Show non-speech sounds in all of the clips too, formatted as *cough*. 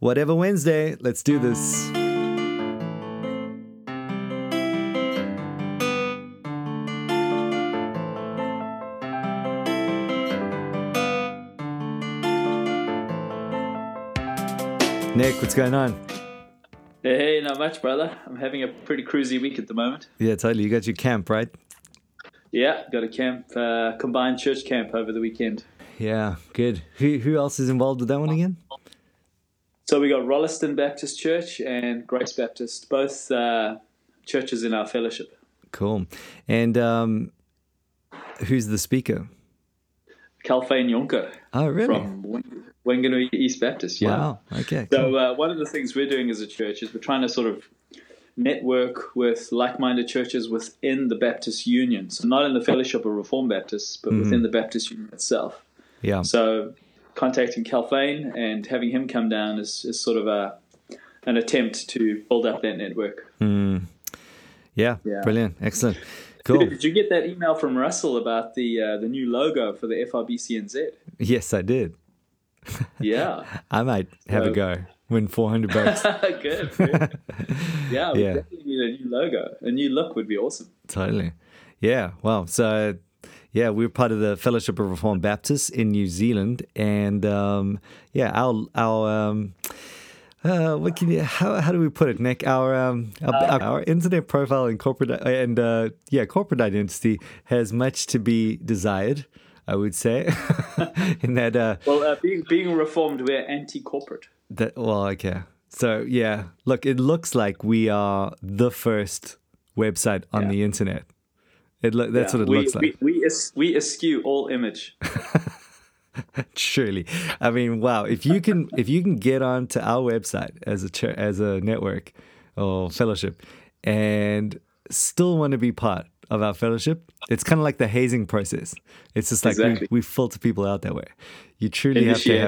Whatever Wednesday, let's do this. Nick, what's going on? Hey, not much, brother. I'm having a pretty cruisy week at the moment. Yeah, totally. You got your camp, right? Yeah, got a camp, uh, combined church camp over the weekend. Yeah, good. Who who else is involved with that one again? So we got Rolleston Baptist Church and Grace Baptist, both uh, churches in our fellowship. Cool. And um, who's the speaker? Kalfane Yonker. Oh, really? From Wanganui East Baptist. Yeah. Wow. Okay. So Cool. uh, one of the things we're doing as a church is we're trying to sort of network with like-minded churches within the Baptist Union. So not in the Fellowship of Reformed Baptists, but Mm-hmm. within the Baptist Union itself. yeah. So contacting Calfane and having him come down is, is sort of a an attempt to build up that network. Yeah. Yeah. Brilliant. Excellent. *laughs* Cool. Did you get that email from Russell about the uh, the new logo for the FRBCNZ? Yes, I did. *laughs* Yeah, I might have a go. Win 400 bucks. *laughs* good. good. Yeah, we Yeah. definitely need a new logo. A new look would be awesome. totally. Yeah. Wow. So, yeah, we're part of the Fellowship of Reformed Baptists in New Zealand, and um, yeah, our our um, uh, what can you how how do we put it, Nick? Our um, our, our, our internet profile and corporate and uh, yeah, corporate identity has much to be desired. I would say, *laughs* in that uh, Well, uh, being being reformed, we're anti-corporate. That well, okay. So yeah, look, it looks like we are the first website on Yeah. the internet. It lo- that's Yeah, what it we, looks like. We we, es- we eschew all image. *laughs* Surely, I mean, wow. If you can, if you can get onto our website as a ch- as a network or fellowship, and still want to be part of our fellowship, it's kind of like the hazing process. It's just like Exactly. we, we filter people out that way. You truly have to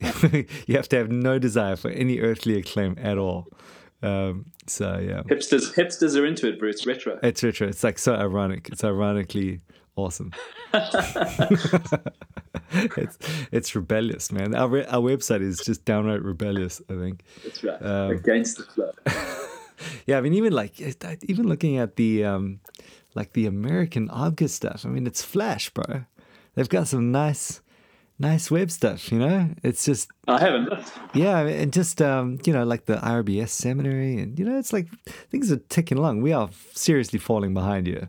have, *laughs* you have to have no desire for any earthly acclaim at all. Um, so yeah. Hipsters hipsters are into it, Bruce. Retro. It's retro. It's like so ironic. It's ironically awesome. *laughs* *laughs* it's it's rebellious, man. Our re- our website is just downright rebellious. I think. That's right. Um, Against the flow. *laughs* Yeah, I mean, even like even looking at the um, like the American ARBCA stuff. I mean, it's Flash, bro. They've got some nice, nice web stuff. You know, it's just I haven't. Yeah, and just um, you know, like the IRBS seminary, and you know, it's like things are ticking along. We are seriously falling behind here.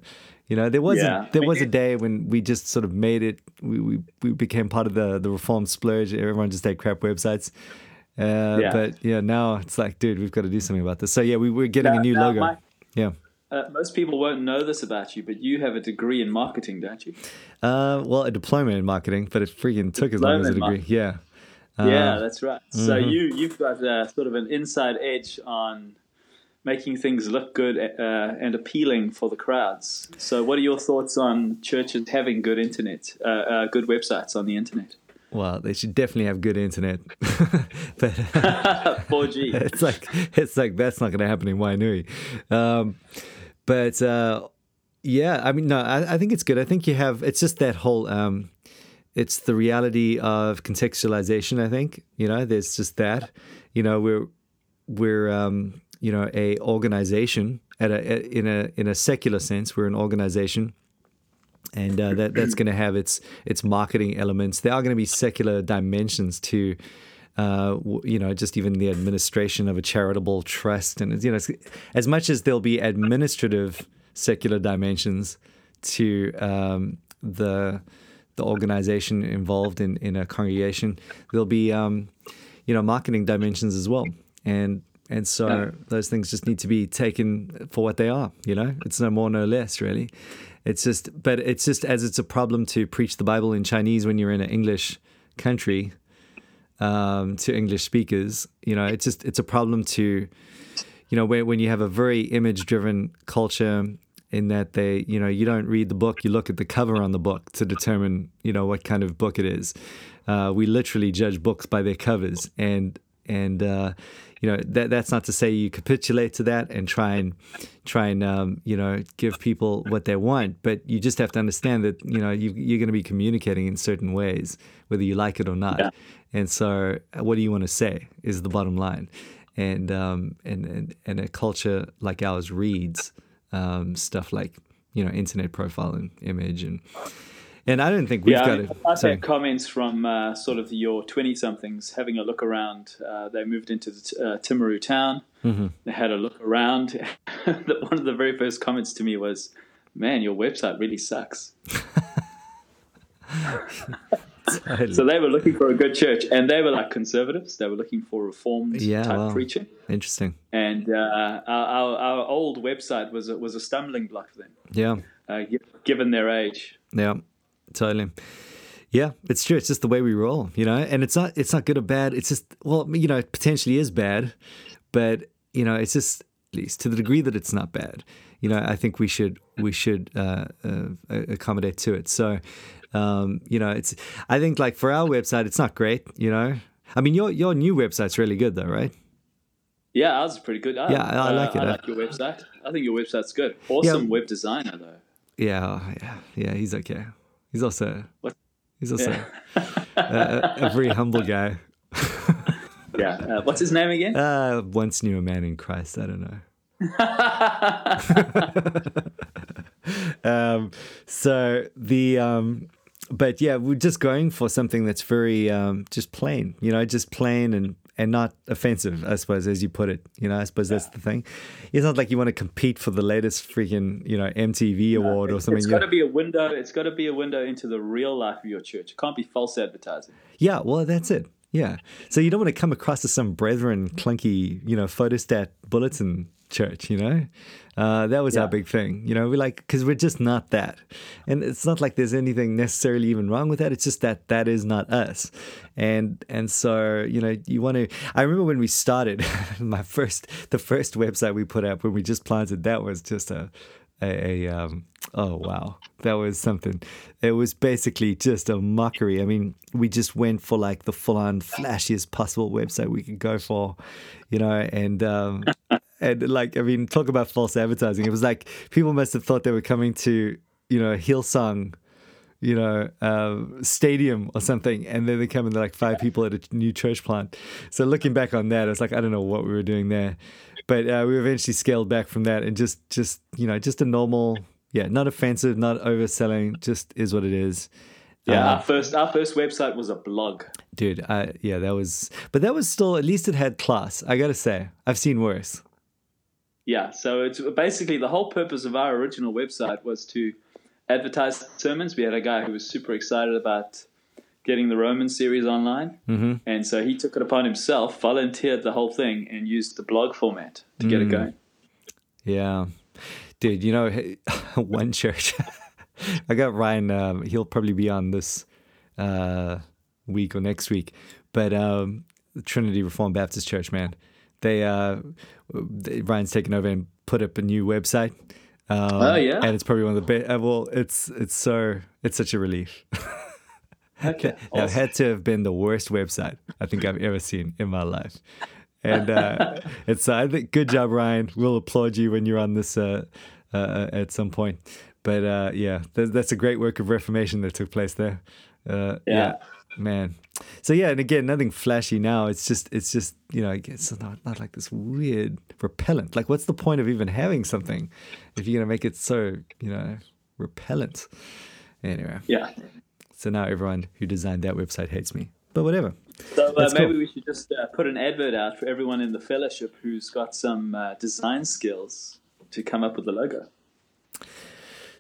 You know, there was Yeah. a, there was a day when we just sort of made it. We, we, we became part of the the reformed splurge. Everyone just had crap websites. Uh, Yeah. But yeah, now it's like, dude, we've got to do something about this. So yeah, we, we're getting Now- a new logo. Mike- yeah. Uh, most people won't know this about you, but you have a degree in marketing, don't you? Uh, well, a diploma in marketing, but it freaking took as long as a Diploma degree. Yeah. Uh, yeah, that's right. So mm-hmm. you you've got uh, sort of an inside edge on making things look good uh, and appealing for the crowds. So, what are your thoughts on churches having good internet, uh, uh, good websites on the internet? Well, they should definitely have good internet. *laughs* but *laughs* 4G. *laughs* it's like it's like that's not going to happen in Wainui. Um, but uh, yeah, I mean, no, I, I think it's good. I think you have. It's just that whole. Um, it's the reality of contextualization. I think you know. There's just that. You know, we're we're um, you know a organization at a in a in a secular sense. We're an organization and uh, that that's going to have its its marketing elements. There are going to be secular dimensions to, uh, you know, just even the administration of a charitable trust, and you know, as much as there'll be administrative secular dimensions to um, the the organization involved in in a congregation, there'll be um, you know marketing dimensions as well, and and so Yeah. those things just need to be taken for what they are. You know, it's no more, no less, really. It's just, but it's just as it's a problem to preach the Bible in Chinese when you're in an English country um, to English speakers. You know, it's just it's a problem to, you know, when when you have a very image-driven culture in that they, you know, you don't read the book, you look at the cover on the book to determine, you know, what kind of book it is. Uh, we literally judge books by their covers, and and uh, you know that that's not to say you capitulate to that and try and try and um, you know give people what they want, but you just have to understand that you know you, you're going to be communicating in certain ways, whether you like it or not. Yeah. And so, what do you want to say is the bottom line, and um, and and and a culture like ours reads um, stuff like you know internet profile and image and and I don't think we've yeah, got I mean, it. Comments from uh, sort of your 20 somethings having a look around. Uh, they moved into the t- uh, Timaru town. Mm-hmm. They had a look around. *laughs* One of the very first comments to me was, Man, your website really sucks. *laughs* So they were looking for a good church, and they were like conservatives. They were looking for reformed Yeah, type wow. preaching. Interesting. And uh, our, our, our old website was a, was a stumbling block for them, Yeah. uh, given their age. Yeah, totally. Yeah, it's true. It's just the way we roll, you know. And it's not it's not good or bad. It's just well, you know, it potentially is bad, but you know, it's just at least to the degree that it's not bad. You know, I think we should we should uh, uh, accommodate to it. So, um, you know, it's I think like for our website, it's not great. You know, I mean, your your new website's really good though, right? Yeah, ours is pretty good. Yeah, I like it. I like your website. I think your website's good. Awesome web designer, though. Yeah, yeah, yeah. He's okay. He's also What? he's also Yeah. a, a very humble guy. *laughs* Yeah. Uh, what's his name again? Uh, once knew a man in Christ. I don't know. *laughs* um, so the um, but yeah, we're just going for something that's very um, just plain, you know, just plain and and not offensive, I suppose, as you put it. You know, I suppose that's the thing. It's not like you want to compete for the latest freaking you know MTV award or something. It's got to be a window. It's got to be a window into the real life of your church. It can't be false advertising. Yeah, well, that's it. Yeah. So you don't want to come across as some brethren clunky, you know, photostat bulletin church, you know? Uh, that was our big thing. You know, we're like, because we're just not that. And it's not like there's anything necessarily even wrong with that. It's just that that is not us. And, and so, you know, you want to, I remember when we started, *laughs* my first, the first website we put up when we just planted, that was just a, a, a um, oh wow that was something it was basically just a mockery i mean we just went for like the full-on flashiest possible website we could go for you know and um and like i mean talk about false advertising it was like people must have thought they were coming to you know hillsong you know, um, stadium or something, and then they come and they're like five people at a new church plant. So looking back on that, it's like I don't know what we were doing there, but uh, we eventually scaled back from that and just, just you know, just a normal, yeah, not offensive, not overselling, just is what it is. Yeah, our first our first website was a blog. dude. I, yeah, that was, but that was still at least it had class. I gotta say, I've seen worse. Yeah, so it's basically the whole purpose of our original website was to advertise sermons. We had a guy who was super excited about getting the Roman series online, mm-hmm. and so he took it upon himself, volunteered the whole thing, and used the blog format to get it going. Yeah, dude. You know, *laughs* one church. *laughs* I got Ryan. Um, he'll probably be on this uh, week or next week. But um, Trinity Reformed Baptist Church, man, they, uh, Ryan's taken over and put up a new website. Um, Oh, yeah? and it's probably one of the best. Uh, well, it's it's so it's such a relief. *laughs* Okay, It awesome. had to have been the worst website I think I've ever seen in my life. And uh, *laughs* it's I think good job, Ryan. We'll applaud you when you're on this uh, uh, at some point. But uh, yeah, th- that's a great work of reformation that took place there. Uh, Yeah. Man. So yeah, and again, nothing flashy now. It's just it's just you know it's not not like this weird repellent. Like, what's the point of even having something if you're gonna make it so you know repellent? Anyway. yeah. So now everyone who designed that website hates me. But whatever. So uh, maybe cool. we should just uh, put an advert out for everyone in the fellowship who's got some uh, design skills to come up with the logo.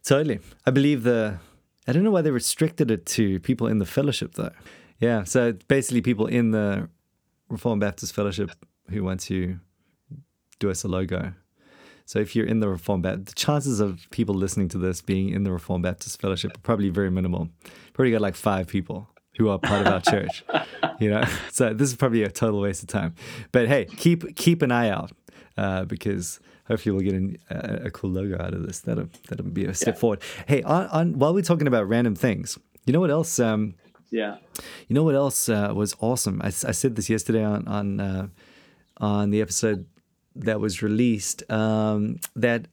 Totally. I believe the. I don't know why they restricted it to people in the fellowship though. Yeah. So basically, people in the Reformed Baptist Fellowship who want to do us a logo. So if you're in the Reformed Baptist, the chances of people listening to this being in the Reformed Baptist Fellowship are probably very minimal. Probably got like five people who are part of our church. *laughs* You know, so this is probably a total waste of time. But hey, keep keep an eye out uh, because hopefully we'll get an, a, a cool logo out of this. That'll that'll be a step Yeah. forward. Hey, on, on while we're talking about random things, you know what else? Um, Yeah. You know what else uh, was awesome? I, I said this yesterday on on uh, on the episode that was released um, that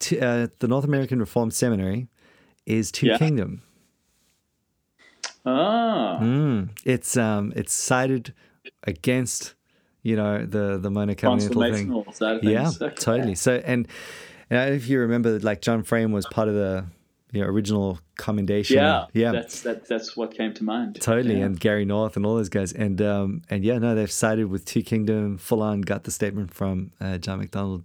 t- uh, the North American Reformed Seminary is Two Yeah. Kingdom. Ah. Mm. It's um it's sided against you know the the monocovenantal thing. Side of Yeah. Okay. totally. So and, and if you remember, like John Frame was part of the you know, original commendation. Yeah. yeah. That's that, that's what came to mind. Totally, Yeah. and Gary North and all those guys, and um, and yeah, no, they've sided with Two Kingdom. Full on got the statement from uh, John McDonald.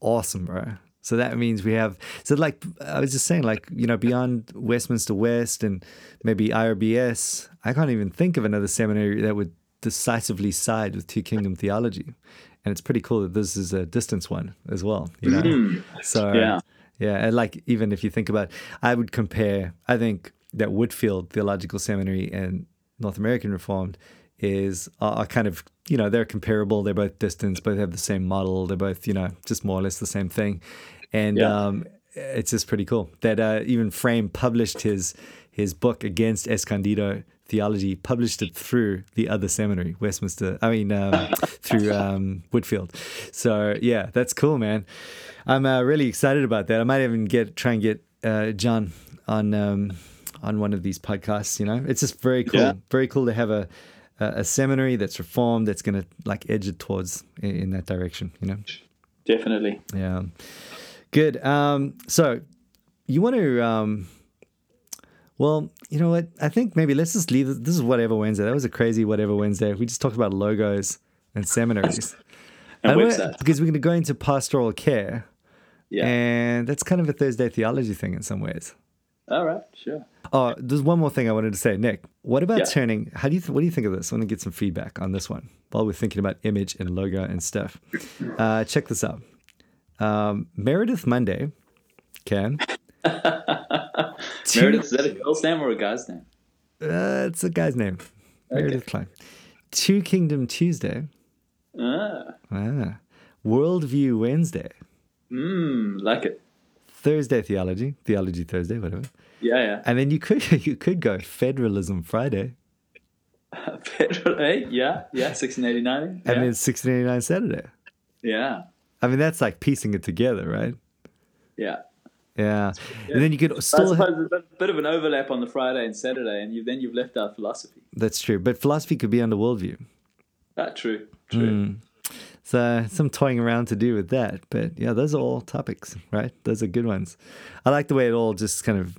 Awesome, bro. So that means we have so like I was just saying, like you know, beyond Westminster West and maybe IRBS, I can't even think of another seminary that would decisively side with Two Kingdom theology, and it's pretty cool that this is a distance one as well. You know, mm-hmm. so Yeah. yeah, and like even if you think about, I would compare. I think that Whitefield Theological Seminary and North American Reformed is are, are kind of you know they're comparable. They're both distance, both have the same model. They're both you know just more or less the same thing, and Yeah. um, it's just pretty cool that uh, even Frame published his his book against Escondido theology, published it through the other seminary, Westminster. I mean, um, through um, Whitefield. So yeah, that's cool, man. I'm uh, really excited about that. I might even get try and get uh, John on um, on one of these podcasts. You know, it's just very cool. Yeah. Very cool to have a a a seminary that's reformed that's going to like edge it towards in, in that direction. You know. Definitely. Yeah. Good. Um, so you want to, um, well, you know what? I think maybe let's just leave this. This is whatever Wednesday. That was a crazy whatever Wednesday. We just talked about logos and seminaries. *laughs* And I because we're going to go into pastoral care, Yeah. and that's kind of a Thursday theology thing in some ways. All right. Sure. Oh, there's one more thing I wanted to say, Nick. What about Yeah. turning? How do you th- what do you think of this? I want to get some feedback on this one while we're thinking about image and logo and stuff. Uh, check this out. Um, Meredith Monday can. *laughs* Meredith, is that a girl's name or a guy's name? Uh, it's a guy's name. Meredith Kline. Two Kingdom Tuesday. Ah. Ah. Worldview Wednesday. Mmm. Like it. Thursday Theology. Theology Thursday, whatever. Yeah. Yeah. And then you could *laughs* you could go Federalism Friday. *laughs* Federal, eh? Yeah. Yeah. 1689. And Yeah. then 1689 Saturday. yeah. I mean, that's like piecing it together, right? Yeah. Yeah. And then you could still. I suppose there's a bit of an overlap on the Friday and Saturday, and you then you've left out philosophy. That's true. But philosophy could be under worldview. Ah, true. True. So some toying around to do with that. But yeah, those are all topics, right? Those are good ones. I like the way it all just kind of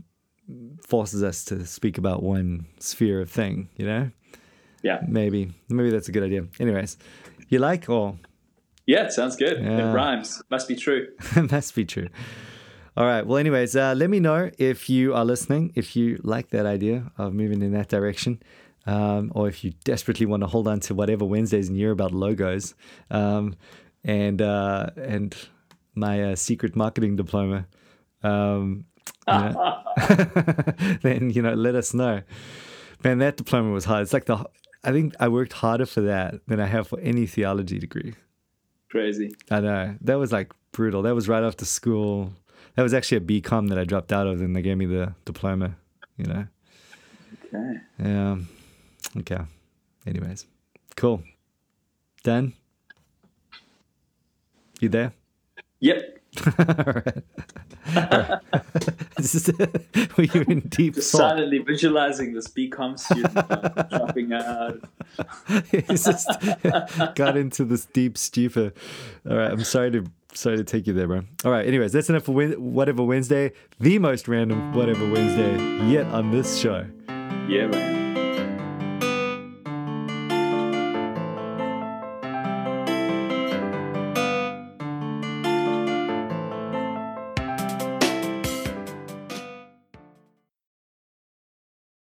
forces us to speak about one sphere of thing, you know? Yeah. Maybe. Maybe that's a good idea. Anyways, you like or Yeah. It sounds good. Yeah. It rhymes. Must be true. *laughs* must be true. All right. Well, anyways, uh, let me know if you are listening, if you like that idea of moving in that direction, um, or if you desperately want to hold on to whatever Wednesdays and hear about logos, um, and uh, and my uh, secret marketing diploma. Um, you know, *laughs* *laughs* then you know, let us know. Man, that diploma was hard. It's like the I think I worked harder for that than I have for any theology degree. Crazy. I know. That was like brutal. That was right after school. That was actually a BCom that I dropped out of, and they gave me the diploma, you know? Okay. Yeah. Okay. Anyways, cool. Done? You there? Yep. *laughs* All right. *laughs* Were you in deep Just thought? silently visualizing this BCom student uh, *laughs* dropping out. He's just got into this deep stupor. All right, I'm sorry to sorry to take you there, bro. All right, anyways, that's enough for Wed- whatever Wednesday, the most random whatever Wednesday yet on this show. Yeah, man.